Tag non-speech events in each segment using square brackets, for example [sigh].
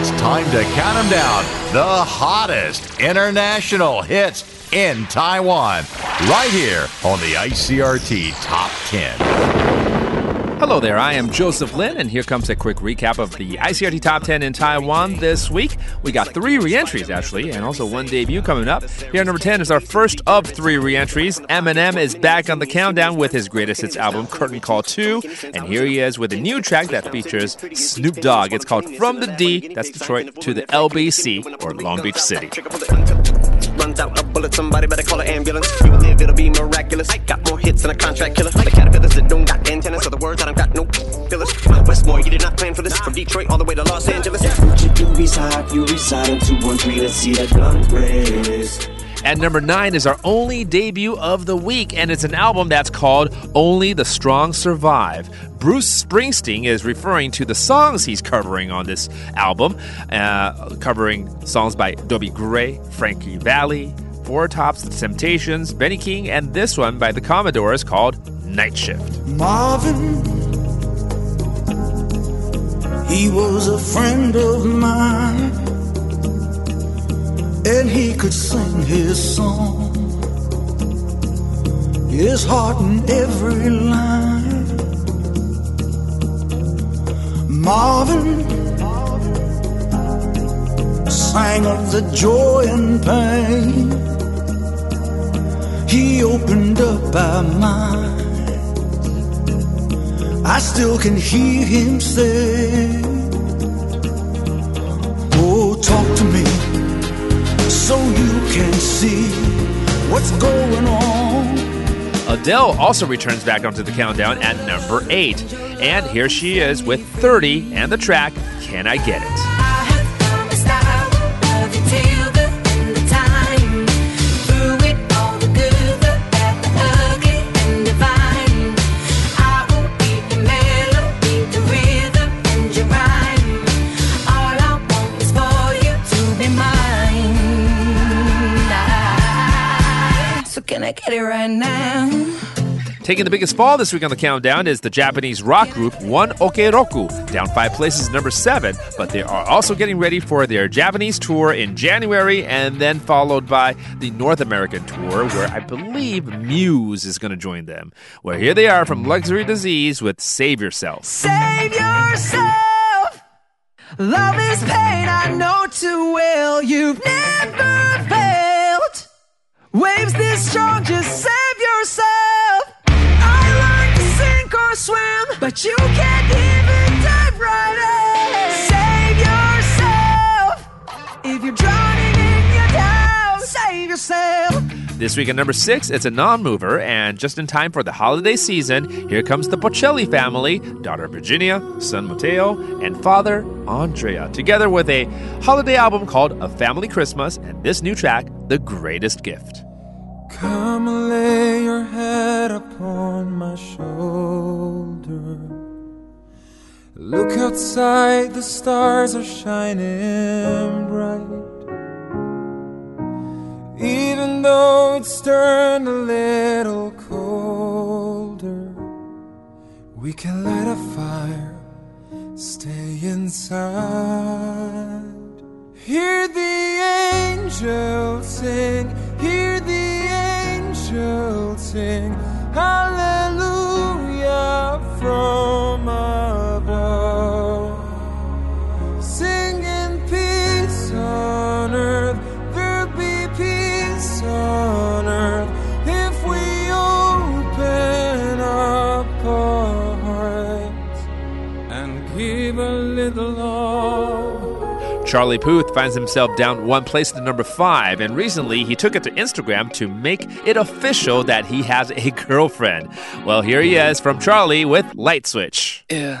It's time to count them down. The hottest international hits in Taiwan. Right here on the ICRT Top 10. Hello there, I am Joseph Lin, and here comes a quick recap of the ICRT Top 10 in Taiwan this week. We got three re entries, actually, and also one debut coming up. Here, number 10 is our first of three re entries. Eminem is back on the countdown with his greatest hits album, Curtain Call 2, and here he is with a new track that features Snoop Dogg. It's called From the D, that's Detroit, to the LBC, or Long Beach City. Runs out a bullet, somebody better call an ambulance. You live, it'll be miraculous. I got more hits than a contract killer. The caterpillars that don't got antennas, so the words I don't got no fillers. Westmore, you did not plan for this. From Detroit all the way to Los Angeles. What you do reside, you reside in 213. Let's see that gun raise. At number nine is our only debut of the week, and it's an album that's called Only the Strong Survive. Bruce Springsteen is referring to the songs he's covering on this album, uh, covering songs by Dobie Gray, Frankie Valli, Four Tops, The Temptations, Benny King, and this one by the Commodores called Night Shift. Marvin, he was a friend of mine and he could sing his song, his heart in every line. Marvin sang of the joy and pain. He opened up our mind. I still can hear him say, so you can see what's going on. Adele also returns back onto the countdown at number 8. And here she is with 30 and the track Can I Get It? I get it right now? Taking the biggest fall this week on the countdown is the Japanese rock group One Ok Roku, down five places, number seven. But they are also getting ready for their Japanese tour in January, and then followed by the North American tour, where I believe Muse is going to join them. Well, here they are from Luxury Disease with Save Yourself. Save yourself. Love is pain, I know too well. You've never failed. Waves this strong, just save yourself. I to sink or swim, but you can't even dive right in. Save yourself. If you're drowning in your doubt, save yourself. This week at number six, it's a non mover, and just in time for the holiday season, here comes the Bocelli family daughter Virginia, son Matteo, and father Andrea, together with a holiday album called A Family Christmas and this new track, The Greatest Gift. Come lay your head upon my shoulder. Look outside, the stars are shining bright. Even though it's turned a little colder, we can light a fire, stay inside. Hear the angels sing, sing, hallelujah from above. Singing peace on earth, there'll be peace on earth if we open up our hearts and give a little. Charlie Puth finds himself down one place to number five, and recently he took it to Instagram to make it official that he has a [laughs] girlfriend. Well, here he is from Charlie with Light Switch. Yeah.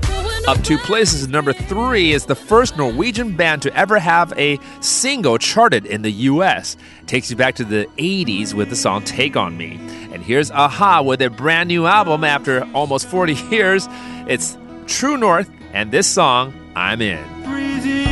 Up two places, number three is the first Norwegian band to ever have a single charted in the US. Takes you back to the 80s with the song Take On Me. And here's a-ha with a brand new album after almost 40 [laughs] years. It's True North, and this song, I'm In.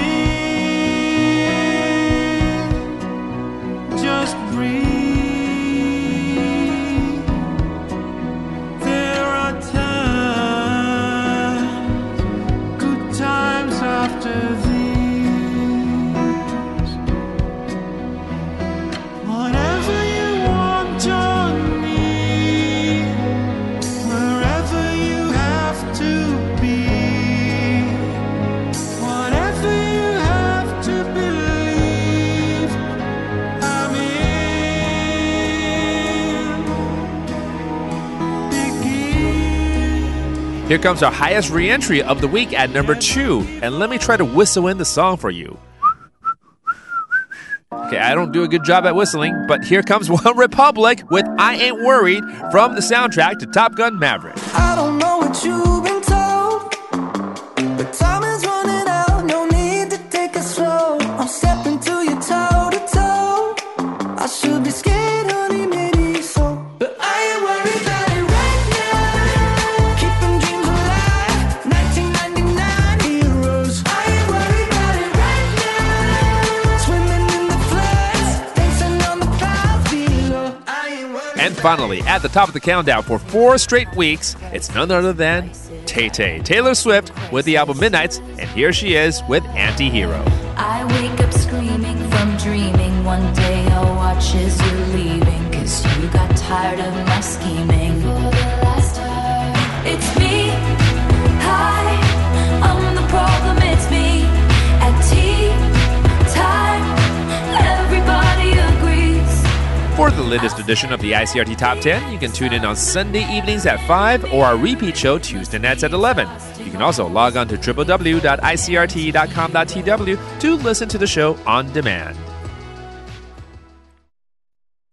Here comes our highest reentry of the week at number two. And let me try to whistle in the song for you. Okay, I don't do a good job at whistling, but here comes [laughs] OneRepublic with I Ain't Worried from the soundtrack to Top Gun Maverick. Finally, at the top of the countdown for four straight weeks, it's none other than Tay Tay, Taylor Swift with the album Midnights, and here she is with Anti Hero. I wake up screaming from dreaming. One day I'll watch as you're leaving. Cause you got tired of my scheming. Latest edition of the ICRT Top 10, you can tune in on Sunday evenings at 5 or our repeat show Tuesday nights at 11. You can also log on to www.icrt.com.tw to listen to the show on demand.